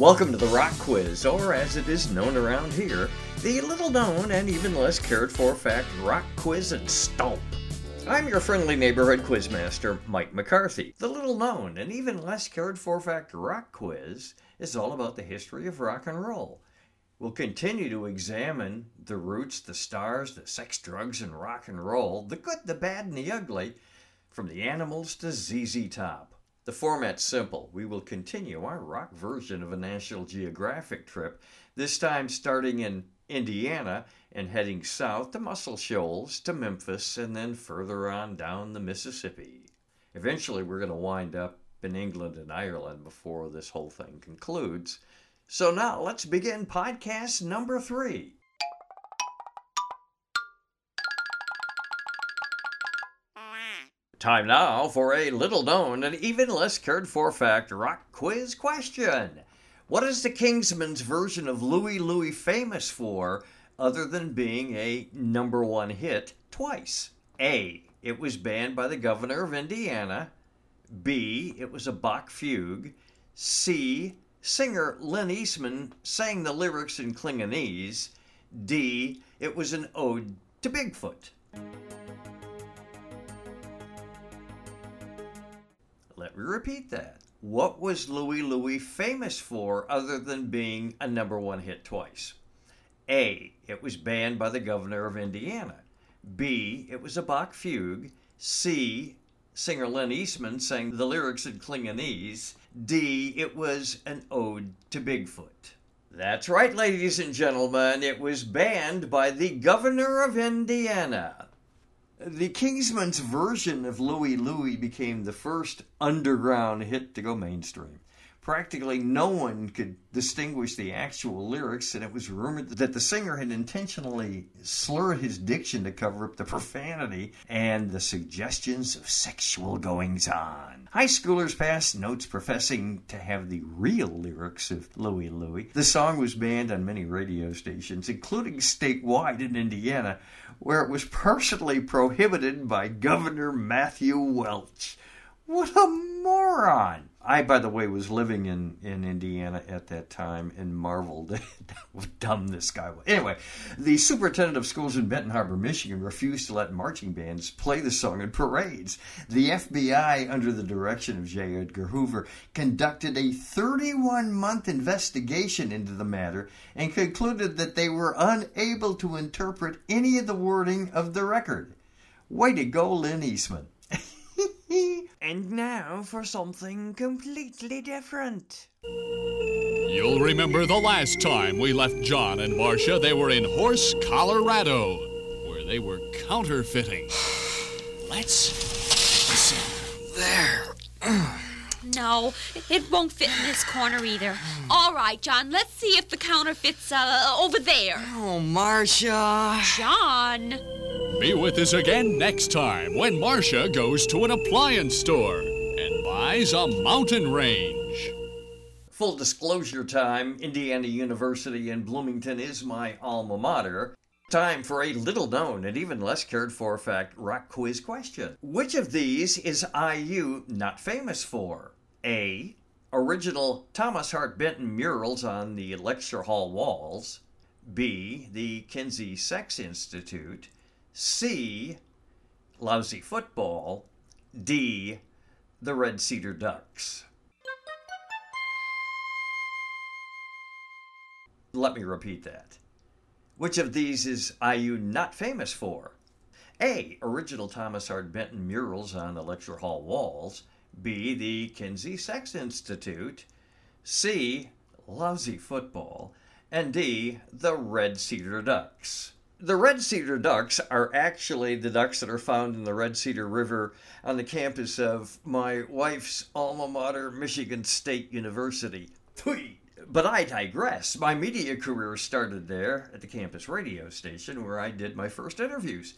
Welcome to the Rock Quiz, or as it is known around here, the little known and even less cared for fact Rock Quiz and Stomp. I'm your friendly neighborhood quizmaster, Mike McCarthy. The little known and even less cared for fact Rock Quiz is all about the history of rock and roll. We'll continue to examine the roots, the stars, the sex, drugs, and rock and roll, the good, the bad, and the ugly, from the animals to ZZ Top. The format's simple. We will continue our rock version of a National Geographic trip, this time starting in Indiana and heading south to Muscle Shoals to Memphis and then further on down the Mississippi. Eventually, we're going to wind up in England and Ireland before this whole thing concludes. So now let's begin podcast number three. Time now for a little known and even less cared for fact rock quiz question. What is the Kingsmen's version of Louie Louie famous for other than being a number one hit twice? A. It was banned by the governor of Indiana. B. It was a Bach fugue. C. Singer Lynn Eastman sang the lyrics in Klingonese. D. It was an ode to Bigfoot. Let me repeat that. What was Louie Louie famous for other than being a number one hit twice? A. It was banned by the governor of Indiana. B. It was a Bach fugue. C. Singer Len Eastman sang the lyrics in Klingonese. D. It was an ode to Bigfoot. That's right, ladies and gentlemen. It was banned by the governor of Indiana. The Kingsmen's version of Louie Louie became the first underground hit to go mainstream. Practically no one could distinguish the actual lyrics, and it was rumored that the singer had intentionally slurred his diction to cover up the profanity and the suggestions of sexual goings on. High schoolers passed notes professing to have the real lyrics of Louie Louie. The song was banned on many radio stations, including statewide in Indiana, where it was personally prohibited by Governor Matthew Welsh. What a moron! I, by the way, was living in, in Indiana at that time and marveled at how dumb this guy was. Anyway, the superintendent of schools in Benton Harbor, Michigan, refused to let marching bands play the song in parades. The FBI, under the direction of J. Edgar Hoover, conducted a 31 month investigation into the matter and concluded that they were unable to interpret any of the wording of the record. Way to go, Lynn Eastman. And now for something completely different. You'll remember the last time we left John and Marcia. They were in Horse, Colorado, where they were counterfeiting. Let's listen there. No, it won't fit in this corner either. All right, John, let's see if the counter fits uh, over there. Oh, Marcia. John! Be with us again next time when Marcia goes to an appliance store and buys a mountain range. Full disclosure time Indiana University in Bloomington is my alma mater. Time for a little known and even less cared for fact rock quiz question. Which of these is IU not famous for? A. Original Thomas Hart Benton murals on the lecture hall walls. B. The Kinsey Sex Institute. C. Lousy football. D. The Red Cedar Ducks. Let me repeat that. Which of these is IU not famous for? A. Original Thomas Hart Benton murals on the lecture hall walls. B. The Kinsey Sex Institute. C. Lousy football. And D. The Red Cedar Ducks. The Red Cedar Ducks are actually the ducks that are found in the Red Cedar River on the campus of my wife's alma mater, Michigan State University. But I digress. My media career started there at the campus radio station where I did my first interviews.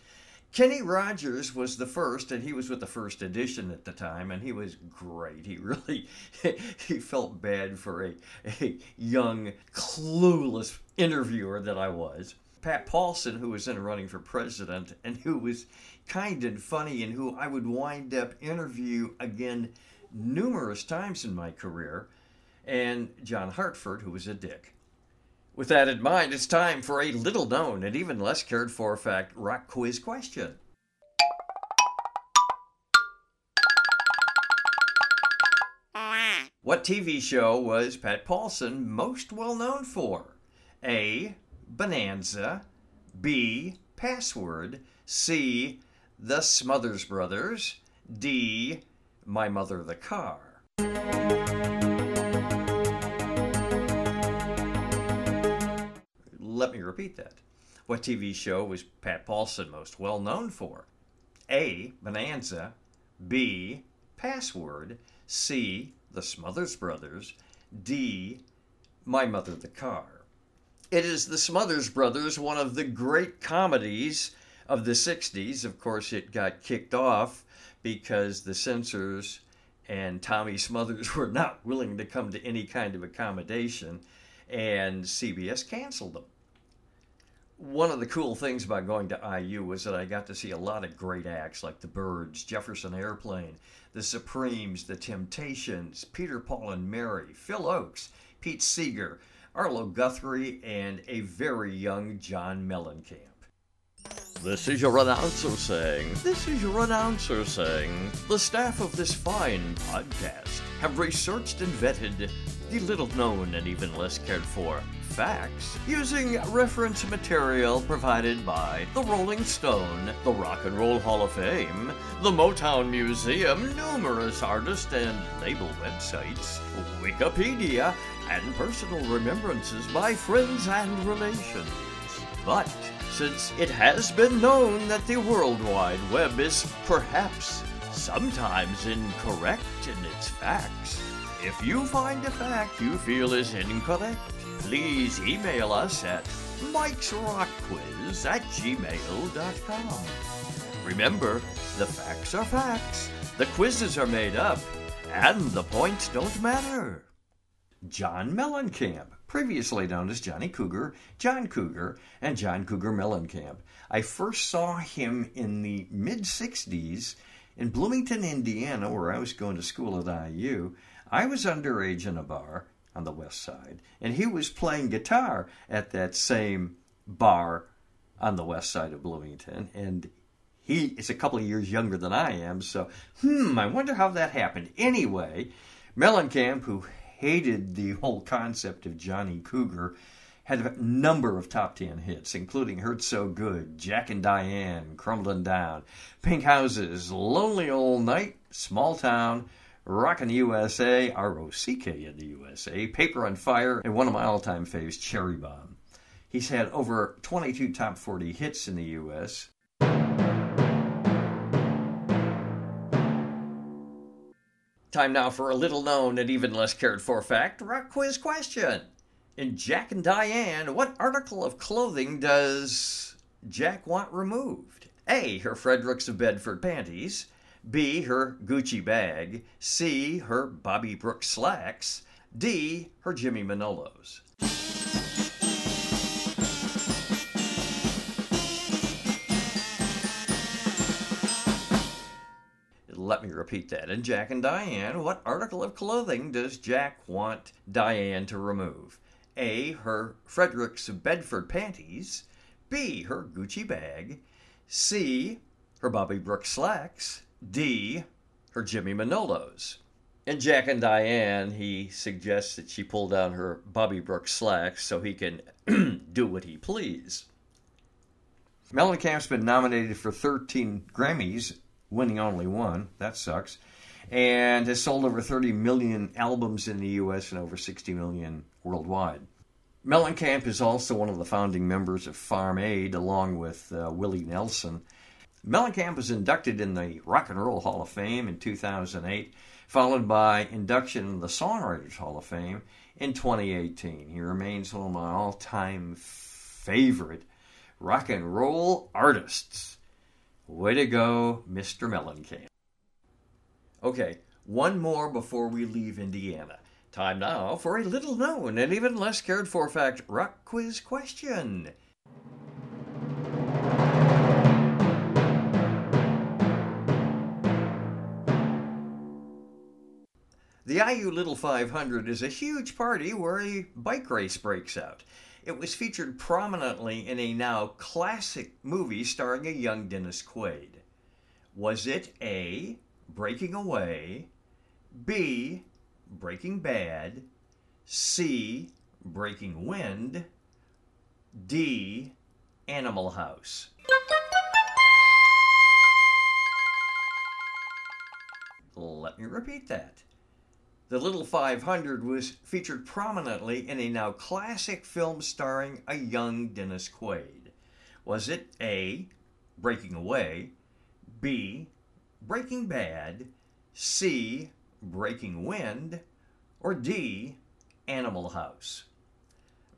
Kenny Rogers was the first, and he was with the first edition at the time, and he was great. He really he felt bad for a, a young, clueless interviewer that I was. Pat Paulsen, who was then running for president and who was kind and funny, and who I would wind up interview again numerous times in my career. and John Hartford, who was a dick. With that in mind, it's time for a little known and even less cared for fact rock quiz question. What TV show was Pat Paulsen most well known for? A. Bonanza. B. Password. C. The Smothers Brothers. D. My Mother the Car. Let me repeat that. What TV show was Pat Paulsen most well known for? A. Bonanza. B. Password. C. The Smothers Brothers. D. My Mother the Car. It is The Smothers Brothers, one of the great comedies of the 60s. Of course, it got kicked off because the censors and Tommy Smothers were not willing to come to any kind of accommodation, and CBS canceled them. One of the cool things about going to IU was that I got to see a lot of great acts like the Byrds, Jefferson Airplane, the Supremes, the Temptations, Peter, Paul, and Mary, Phil Ochs, Pete Seeger, Arlo Guthrie, and a very young John Mellencamp. This is your announcer saying, This is your announcer saying, the staff of this fine podcast have researched and vetted the little known and even less cared for facts using reference material provided by the Rolling Stone, the Rock and Roll Hall of Fame, the Motown Museum, numerous artist and label websites, Wikipedia, and personal remembrances by friends and relations. But since it has been known that the World Wide Web is perhaps sometimes incorrect in its facts, if you find a fact you feel is incorrect, please email us at mike's mikesrockquiz at gmail.com. Remember, the facts are facts, the quizzes are made up, and the points don't matter. John Mellencamp, previously known as Johnny Cougar, John Cougar, and John Cougar Mellencamp. I first saw him in the mid 60s in Bloomington, Indiana, where I was going to school at IU. I was underage in a bar on the west side, and he was playing guitar at that same bar on the west side of Bloomington. And he is a couple of years younger than I am, so hmm, I wonder how that happened. Anyway, Mellencamp, who hated the whole concept of Johnny Cougar, had a number of top 10 hits, including Hurt So Good, Jack and Diane, Crumbling Down, Pink Houses, Lonely Old Night, Small Town, Rockin' USA, R-O-C-K in the USA, Paper on Fire, and one of my all-time faves, Cherry Bomb. He's had over 22 top 40 hits in the U.S. Time now for a little known and even less cared for fact rock quiz question. In Jack and Diane, what article of clothing does Jack want removed? A. Her Fredericks of Bedford panties. B. Her Gucci bag. C. Her Bobby Brooks slacks. D. Her Jimmy Manolos. Let me repeat that. In Jack and Diane, what article of clothing does Jack want Diane to remove? A. Her Fredericks Bedford panties. B. Her Gucci bag. C. Her Bobby Brooks slacks. D. Her Jimmy Manolos. In Jack and Diane, he suggests that she pull down her Bobby Brooks slacks so he can do what he please. Mellencamp's been nominated for 13 Grammys, winning only one. That sucks. And has sold over 30 million albums in the U.S. and over 60 million worldwide. Mellencamp is also one of the founding members of Farm Aid, along with uh, Willie Nelson. Mellencamp was inducted in the Rock and Roll Hall of Fame in 2008, followed by induction in the Songwriters Hall of Fame in 2018. He remains one of my all time favorite rock and roll artists. Way to go, Mr. Mellencamp. Okay, one more before we leave Indiana. Time now for a little known and even less cared for fact rock quiz question. The IU Little 500 is a huge party where a bike race breaks out. It was featured prominently in a now classic movie starring a young Dennis Quaid. Was it A. Breaking Away, B. Breaking Bad, C. Breaking Wind, D. Animal House? Let me repeat that. The Little 500 was featured prominently in a now classic film starring a young Dennis Quaid. Was it A. Breaking Away, B. Breaking Bad, C. Breaking Wind, or D. Animal House?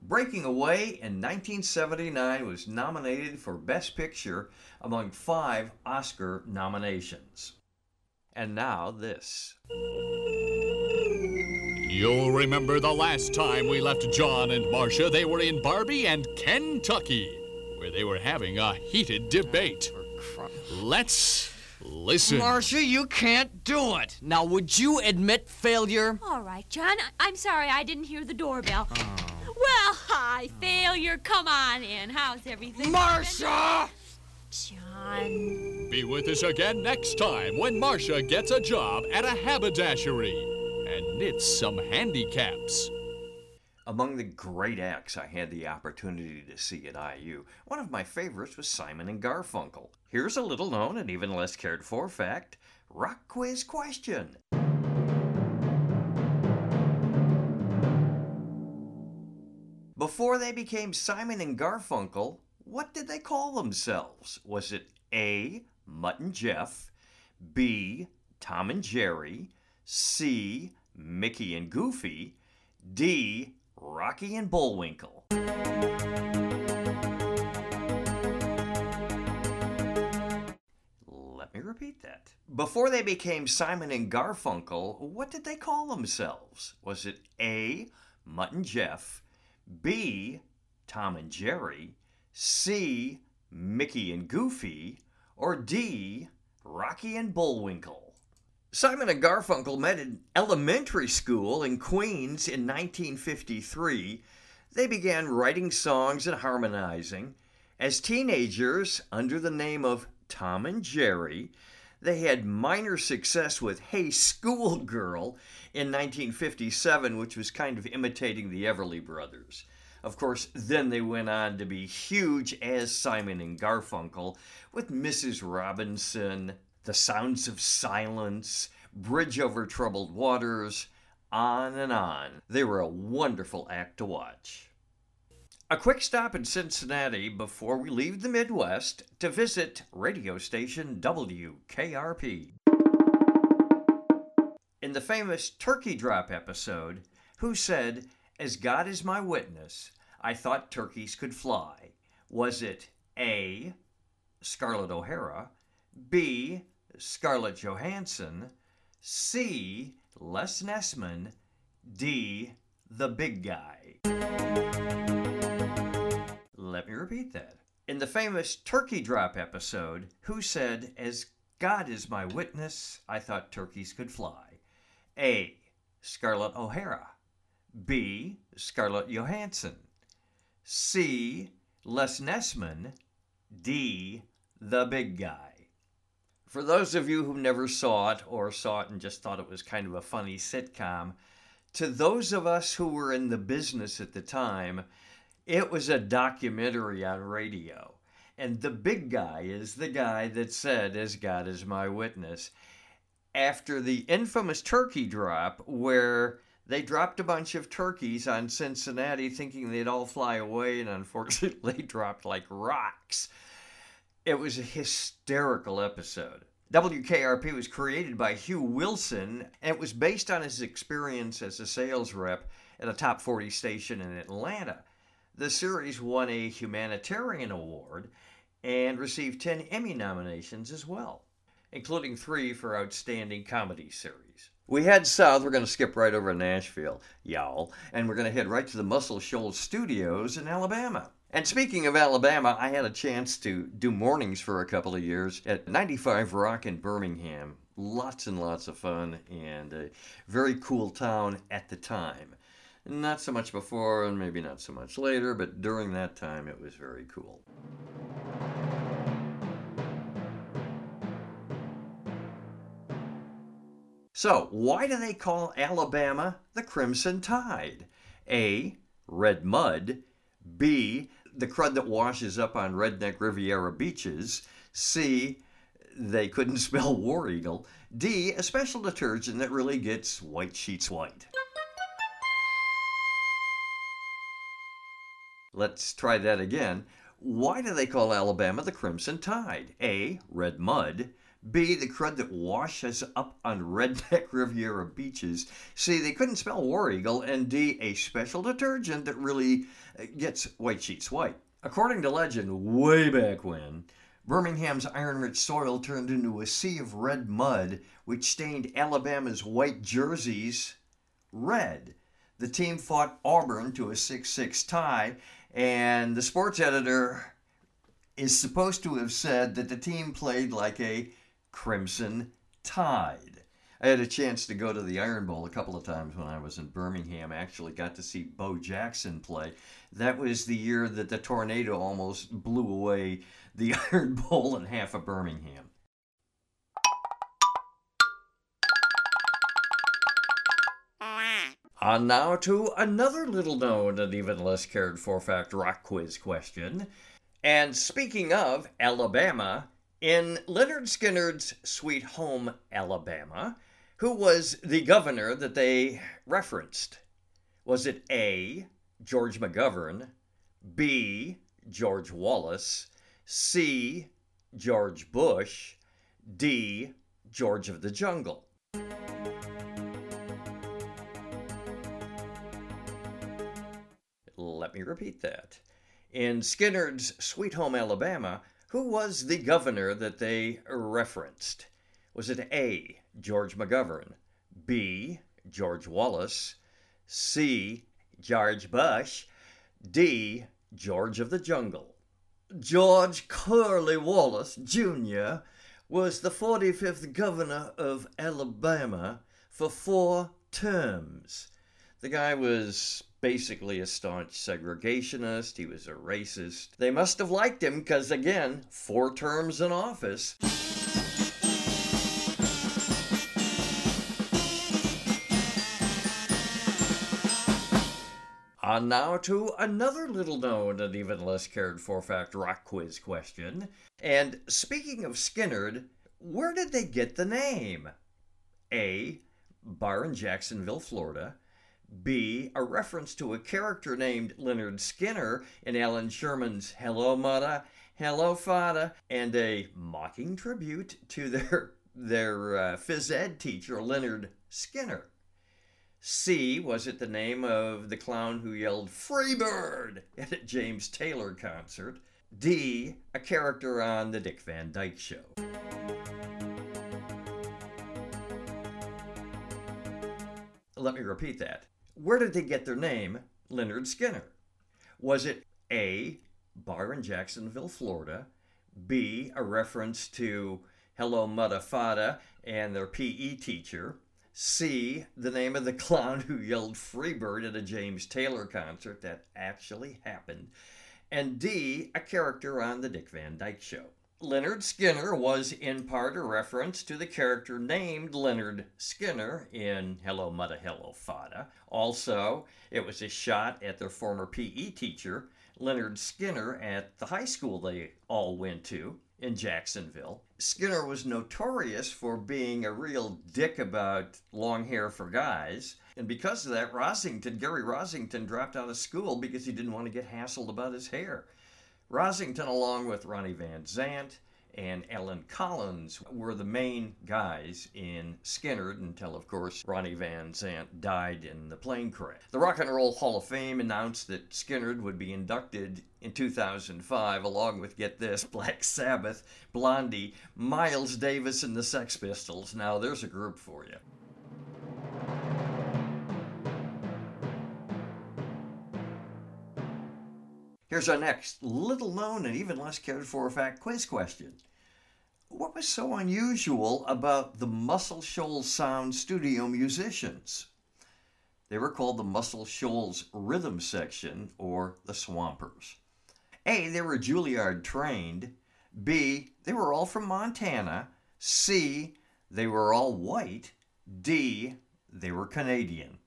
Breaking Away in 1979 was nominated for Best Picture among five Oscar nominations. And now this. You'll remember the last time we left John and Marcia. They were in Barbie and Kentucky, where they were having a heated debate. Let's listen. Marcia, you can't do it. Now, would you admit failure? All right, John. I- I'm sorry I didn't hear the doorbell. Oh. Well, hi, failure. Come on in. How's everything? Marcia! John. Be with us again next time when Marcia gets a job at a haberdashery and knits some handicaps. Among the great acts I had the opportunity to see at IU, one of my favorites was Simon and Garfunkel. Here's a little known and even less cared for fact Rock Quiz Question. Before they became Simon and Garfunkel, what did they call themselves? Was it A. Mutt and Jeff, B. Tom and Jerry, C. Mickey and Goofy, D. Rocky and Bullwinkle? Let me repeat that. Before they became Simon and Garfunkel, what did they call themselves? Was it A. Mutt and Jeff, B. Tom and Jerry, C. Mickey and Goofy, or D. Rocky and Bullwinkle? Simon and Garfunkel met in elementary school in Queens in 1953. They began writing songs and harmonizing. As teenagers, under the name of Tom and Jerry, they had minor success with Hey Schoolgirl in 1957, which was kind of imitating the Everly Brothers. Of course, then they went on to be huge as Simon and Garfunkel with Mrs. Robinson, The Sounds of Silence, Bridge Over Troubled Waters, on and on. They were a wonderful act to watch. A quick stop in Cincinnati before we leave the Midwest to visit radio station WKRP. In the famous Turkey Drop episode, who said, As God is my witness, I thought turkeys could fly? Was it A. Scarlett O'Hara, B. Scarlett Johansson, C. Les Nessman, D. The Big Guy? Let me repeat that. In the famous Turkey Drop episode, who said, As God is my witness, I thought turkeys could fly? A. Scarlett O'Hara. B. Scarlett Johansson. C. Les Nessman. D. The Big Guy. For those of you who never saw it or saw it and just thought it was kind of a funny sitcom, to those of us who were in the business at the time, it was a documentary on radio. And the big guy is the guy that said, As God is my witness, after the infamous turkey drop, where they dropped a bunch of turkeys on Cincinnati thinking they'd all fly away, and unfortunately dropped like rocks. It was a hysterical episode. WKRP was created by Hugh Wilson, and it was based on his experience as a sales rep at a top 40 station in Atlanta. The series won a humanitarian award and received 10 Emmy nominations as well, including three for Outstanding Comedy Series. We head south, we're going to skip right over Nashville, y'all, and we're going to head right to the Muscle Shoals Studios in Alabama. And speaking of Alabama, I had a chance to do mornings for a couple of years at 95 Rock in Birmingham, lots and lots of fun and a very cool town at the time. Not so much before and maybe not so much later, but during that time it was very cool. So, why do they call Alabama the Crimson Tide? A. Red mud. B. The crud that washes up on redneck Riviera beaches. C. They couldn't spell War Eagle. D. A special detergent that really gets white sheets white. Let's try that again. Why do they call Alabama the Crimson Tide? A. Red mud. B, the crud that washes up on redneck Riviera beaches. C, they couldn't spell War Eagle. And D, a special detergent that really uh, gets white sheets white. According to legend, way back when, Birmingham's iron rich soil turned into a sea of red mud, which stained Alabama's white jerseys red. The team fought Auburn to a 6 6 tie, and the sports editor is supposed to have said that the team played like a Crimson Tide. I had a chance to go to the Iron Bowl a couple of times when I was in Birmingham. I actually got to see Bo Jackson play. That was the year that the tornado almost blew away the Iron Bowl and half of Birmingham. On now to another little known and even less cared for fact rock quiz question. And speaking of Alabama, in Lynyrd Skynyrd's Sweet Home, Alabama, who was the governor that they referenced? Was it A. George McGovern, B. George Wallace, C. George Bush, D. George of the Jungle? Let me repeat that. In Skynyrd's Sweet Home, Alabama, who was the governor that they referenced? Was it A. George McGovern, B. George Wallace, C. George Bush, D. George of the Jungle? George Curly Wallace, Jr., was the 45th governor of Alabama for four terms. The guy was basically a staunch segregationist. He was a racist. They must have liked him because, again, four terms in office. On now to another little known and even less cared for fact rock quiz question. And speaking of Skynyrd, where did they get the name? A. Bar in Jacksonville, Florida. B. A reference to a character named Leonard Skinner in Allan Sherman's Hello Mudda, Hello Fada, and a mocking tribute to their, their uh, phys ed teacher, Leonard Skinner. C. Was it the name of the clown who yelled Freebird at a James Taylor concert? D. A character on The Dick Van Dyke Show. Let me repeat that. Where did they get their name, Leonard Skinner? Was it A, bar in Jacksonville, Florida, B, a reference to Hello Mudda Fada and their PE teacher, C, the name of the clown who yelled Freebird at a James Taylor concert that actually happened, and D, a character on The Dick Van Dyke Show? Lynyrd Skynyrd was in part a reference to the character named Leonard Skinner in Hello Mudda Hello Fada. Also, it was a shot at their former PE teacher, Leonard Skinner, at the high school they all went to in Jacksonville. Skinner was notorious for being a real dick about long hair for guys. And because of that, Rossington, Gary Rossington, dropped out of school because he didn't want to get hassled about his hair. Rossington, along with Ronnie Van Zant and Allen Collins, were the main guys in Skynyrd until, of course, Ronnie Van Zant died in the plane crash. The Rock and Roll Hall of Fame announced that Skynyrd would be inducted in 2005, along with, get this, Black Sabbath, Blondie, Miles Davis, and the Sex Pistols. Now, there's a group for you. Here's our next little known and even less cared for fact quiz question. What was so unusual about the Muscle Shoals Sound studio musicians? They were called the Muscle Shoals Rhythm Section or the Swampers. A. They were Juilliard trained. B. They were all from Montana. C. They were all white. D. They were Canadian.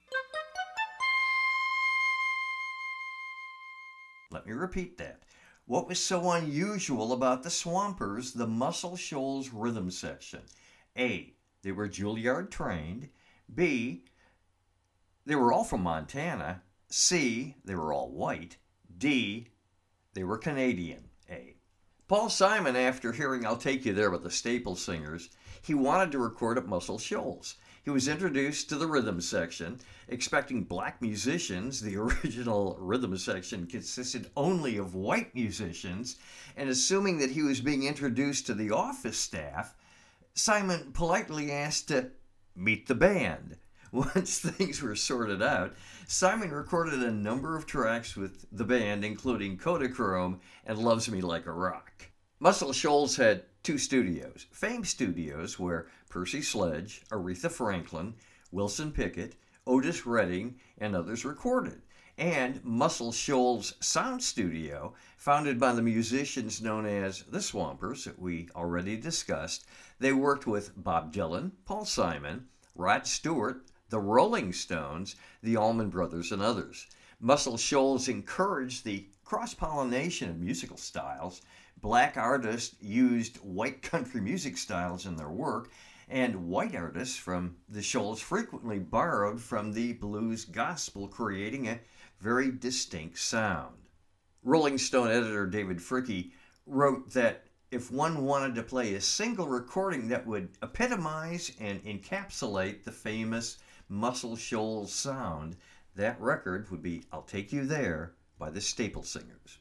Let me repeat that. What was so unusual about the Swampers, the Muscle Shoals rhythm section? A. They were Juilliard trained. B. They were all from Montana. C. They were all white. D. They were Canadian. A. Paul Simon, after hearing I'll Take You There with the Staple Singers, he wanted to record at Muscle Shoals. He was introduced to the rhythm section, expecting black musicians. The original rhythm section consisted only of white musicians, and assuming that he was being introduced to the office staff, Simon politely asked to meet the band. Once things were sorted out, Simon recorded a number of tracks with the band, including Kodachrome and Loves Me Like a Rock. Muscle Shoals had two studios Fame Studios, where Percy Sledge, Aretha Franklin, Wilson Pickett, Otis Redding, and others recorded, and Muscle Shoals Sound Studio, founded by the musicians known as the Swampers that we already discussed. They worked with Bob Dylan, Paul Simon, Rod Stewart, the Rolling Stones, the Allman Brothers, and others. Muscle Shoals encouraged the cross pollination of musical styles. Black artists used white country music styles in their work, and white artists from the Shoals frequently borrowed from the blues gospel, creating a very distinct sound. Rolling Stone editor David Fricke wrote that if one wanted to play a single recording that would epitomize and encapsulate the famous Muscle Shoals sound, that record would be I'll Take You There by the Staple Singers.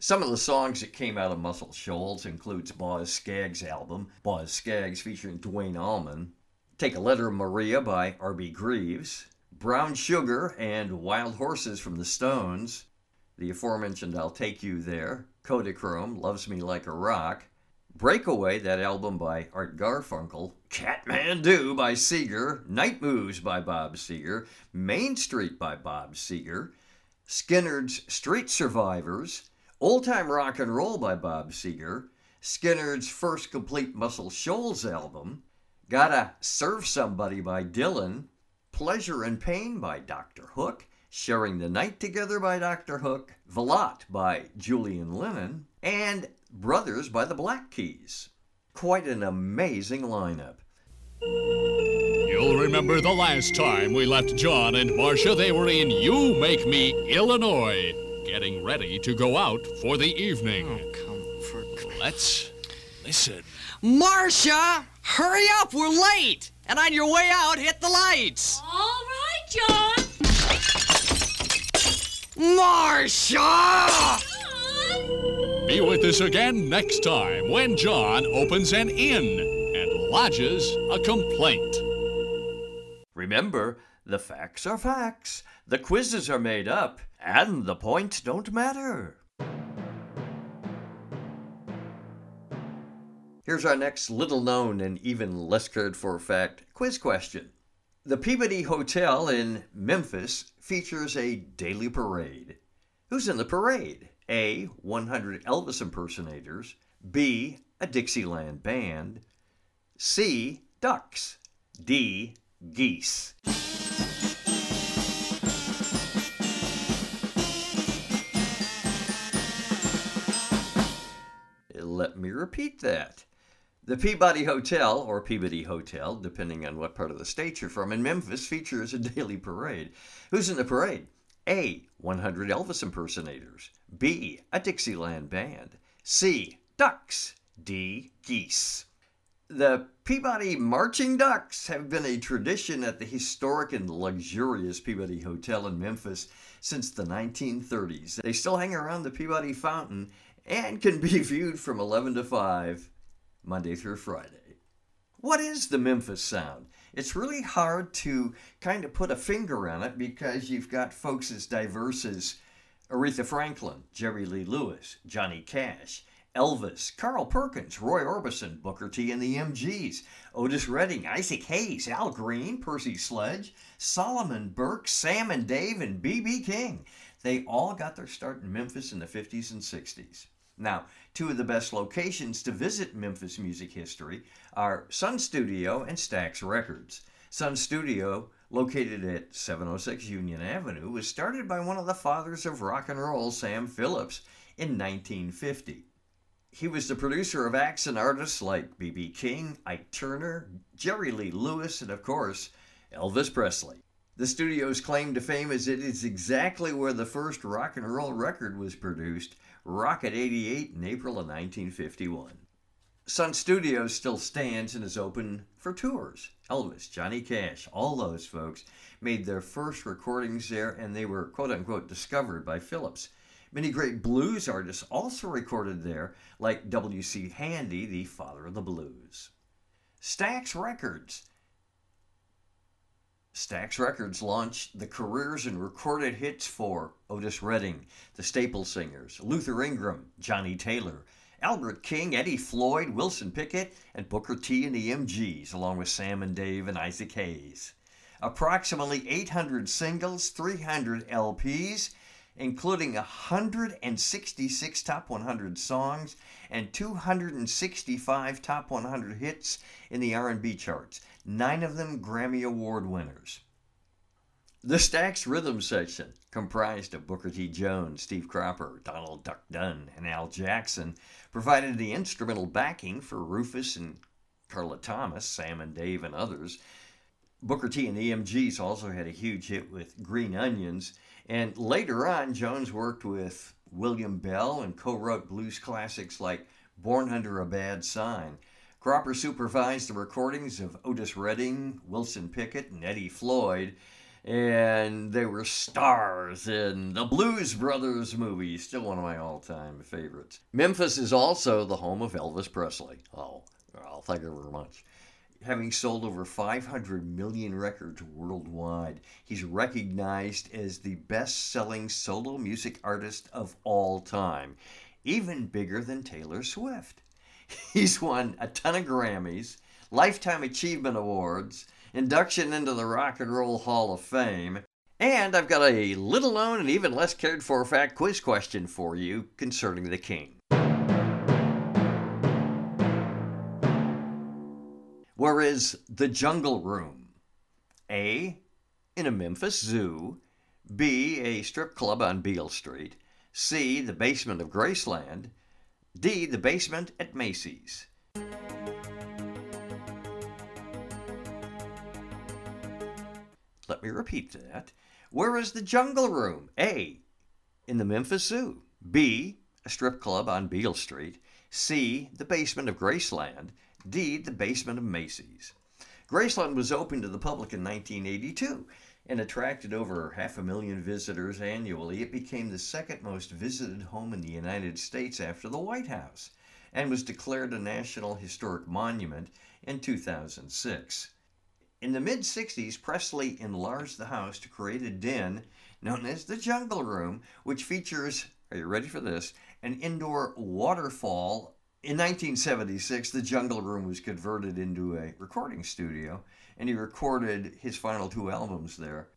Some of the songs that came out of Muscle Shoals includes Boz Scaggs' album, Boz Scaggs featuring Duane Allman, Take a Letter Maria by R.B. Greaves, Brown Sugar and Wild Horses from the Stones, the aforementioned I'll Take You There, Kodachrome, Loves Me Like a Rock, Breakaway, that album by Art Garfunkel, Kathmandu by Seger, Night Moves by Bob Seger, Main Street by Bob Seger, Skynyrd's Street Survivors, Old Time Rock and Roll by Bob Seger, Skynyrd's first complete Muscle Shoals album, Gotta Serve Somebody by Dylan, Pleasure and Pain by Dr. Hook, Sharing the Night Together by Dr. Hook, Valotte by Julian Lennon, and Brothers by the Black Keys. Quite an amazing lineup. You'll remember the last time we left John and Marcia. They were in You Make Me, Illinois, getting ready to go out for the evening. Oh, come for. Let's listen. Marcia, hurry up, we're late. And on your way out, hit the lights. All right, John. Marcia! Be with us again next time when John opens an inn and lodges a complaint. Remember, the facts are facts, the quizzes are made up, and the points don't matter. Here's our next little known and even less cared for fact quiz question. The Peabody Hotel in Memphis features a daily parade. Who's in the parade? A. 100 Elvis impersonators. B. A Dixieland band. C. Ducks. D. Geese. Let me repeat that. The Peabody Hotel, or Peabody Hotel, depending on what part of the state you're from, in Memphis features a daily parade. Who's in the parade? A. 100 Elvis impersonators. B. A Dixieland band. C. Ducks. D. Geese. The Peabody Marching Ducks have been a tradition at the historic and luxurious Peabody Hotel in Memphis since the 1930s. They still hang around the Peabody Fountain and can be viewed from 11 to 5 Monday through Friday. What is the Memphis sound? It's really hard to kind of put a finger on it because you've got folks as diverse as Aretha Franklin, Jerry Lee Lewis, Johnny Cash, Elvis, Carl Perkins, Roy Orbison, Booker T and the MGs, Otis Redding, Isaac Hayes, Al Green, Percy Sledge, Solomon Burke, Sam and Dave, and B.B. King. They all got their start in Memphis in the 50s and 60s. Now, two of the best locations to visit Memphis music history are Sun Studio and Stax Records. Sun Studio, located at 706 Union Avenue, was started by one of the fathers of rock and roll, Sam Phillips, in 1950. He was the producer of acts and artists like B.B. King, Ike Turner, Jerry Lee Lewis, and of course, Elvis Presley. The studio's claim to fame is it is exactly where the first rock and roll record was produced, Rocket 88 in April of 1951. Sun Studios still stands and is open for tours. Elvis, Johnny Cash, all those folks made their first recordings there and they were quote unquote discovered by Phillips. Many great blues artists also recorded there, like W.C. Handy, the father of the blues. Stax Records. Stax Records launched the careers and recorded hits for Otis Redding, the Staple Singers, Luther Ingram, Johnnie Taylor, Albert King, Eddie Floyd, Wilson Pickett, and Booker T and the MGs, along with Sam and Dave and Isaac Hayes. Approximately 800 singles, 300 LPs, including 166 top 100 songs and 265 top 100 hits in the R&B charts, 9 of them Grammy Award winners. The Stax Rhythm section, comprised of Booker T. Jones, Steve Cropper, Donald Duck Dunn, and Al Jackson, provided the instrumental backing for Rufus and Carla Thomas, Sam and Dave, and others. Booker T and the MGs also had a huge hit with Green Onions, and later on, Jones worked with William Bell and co wrote blues classics like Born Under a Bad Sign. Cropper supervised the recordings of Otis Redding, Wilson Pickett, and Eddie Floyd, and they were stars in the Blues Brothers movie, still one of my all time favorites. Memphis is also the home of Elvis Presley. Oh, well, thank you very much having sold over 500 million records worldwide. He's recognized as the best selling solo music artist of all time, even bigger than Taylor Swift. He's won a ton of Grammys, Lifetime Achievement Awards, induction into the Rock and Roll Hall of Fame, and I've got a little known and even less cared for fact quiz question for you concerning the king. Where is the Jungle Room? A. In a Memphis zoo. B. A strip club on Beale Street. C. The basement of Graceland. D. The basement at Macy's. Let me repeat that. Where is the Jungle Room? A. In the Memphis Zoo. B. A strip club on Beale Street. C. The basement of Graceland. D. The basement of Macy's. Graceland was opened to the public in 1982 and attracted over half a million visitors annually. It became the second most visited home in the United States after the White House and was declared a National Historic Monument in 2006. In the mid 60s, Presley enlarged the house to create a den known as the Jungle Room, which features, are you ready for this, an indoor waterfall in 1976, the Jungle Room was converted into a recording studio, and he recorded his final two albums there.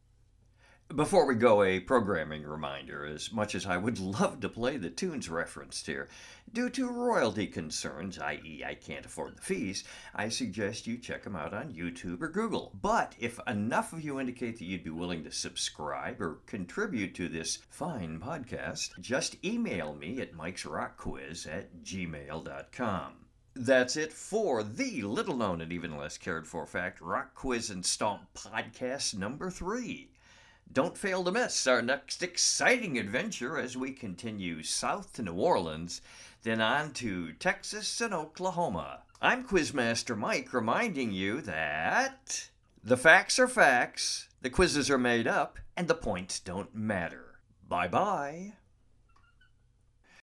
Before we go, a programming reminder. As much as I would love to play the tunes referenced here, due to royalty concerns, i.e., I can't afford the fees, I suggest you check them out on YouTube or Google. But if enough of you indicate that you'd be willing to subscribe or contribute to this fine podcast, just email me at Mike's Rock Quiz at gmail.com. That's it for the little known and even less cared for fact Rock Quiz and Stomp podcast number three. Don't fail to miss our next exciting adventure as we continue south to New Orleans, then on to Texas and Oklahoma. I'm Quizmaster Mike reminding you that the facts are facts, the quizzes are made up, and the points don't matter. Bye bye.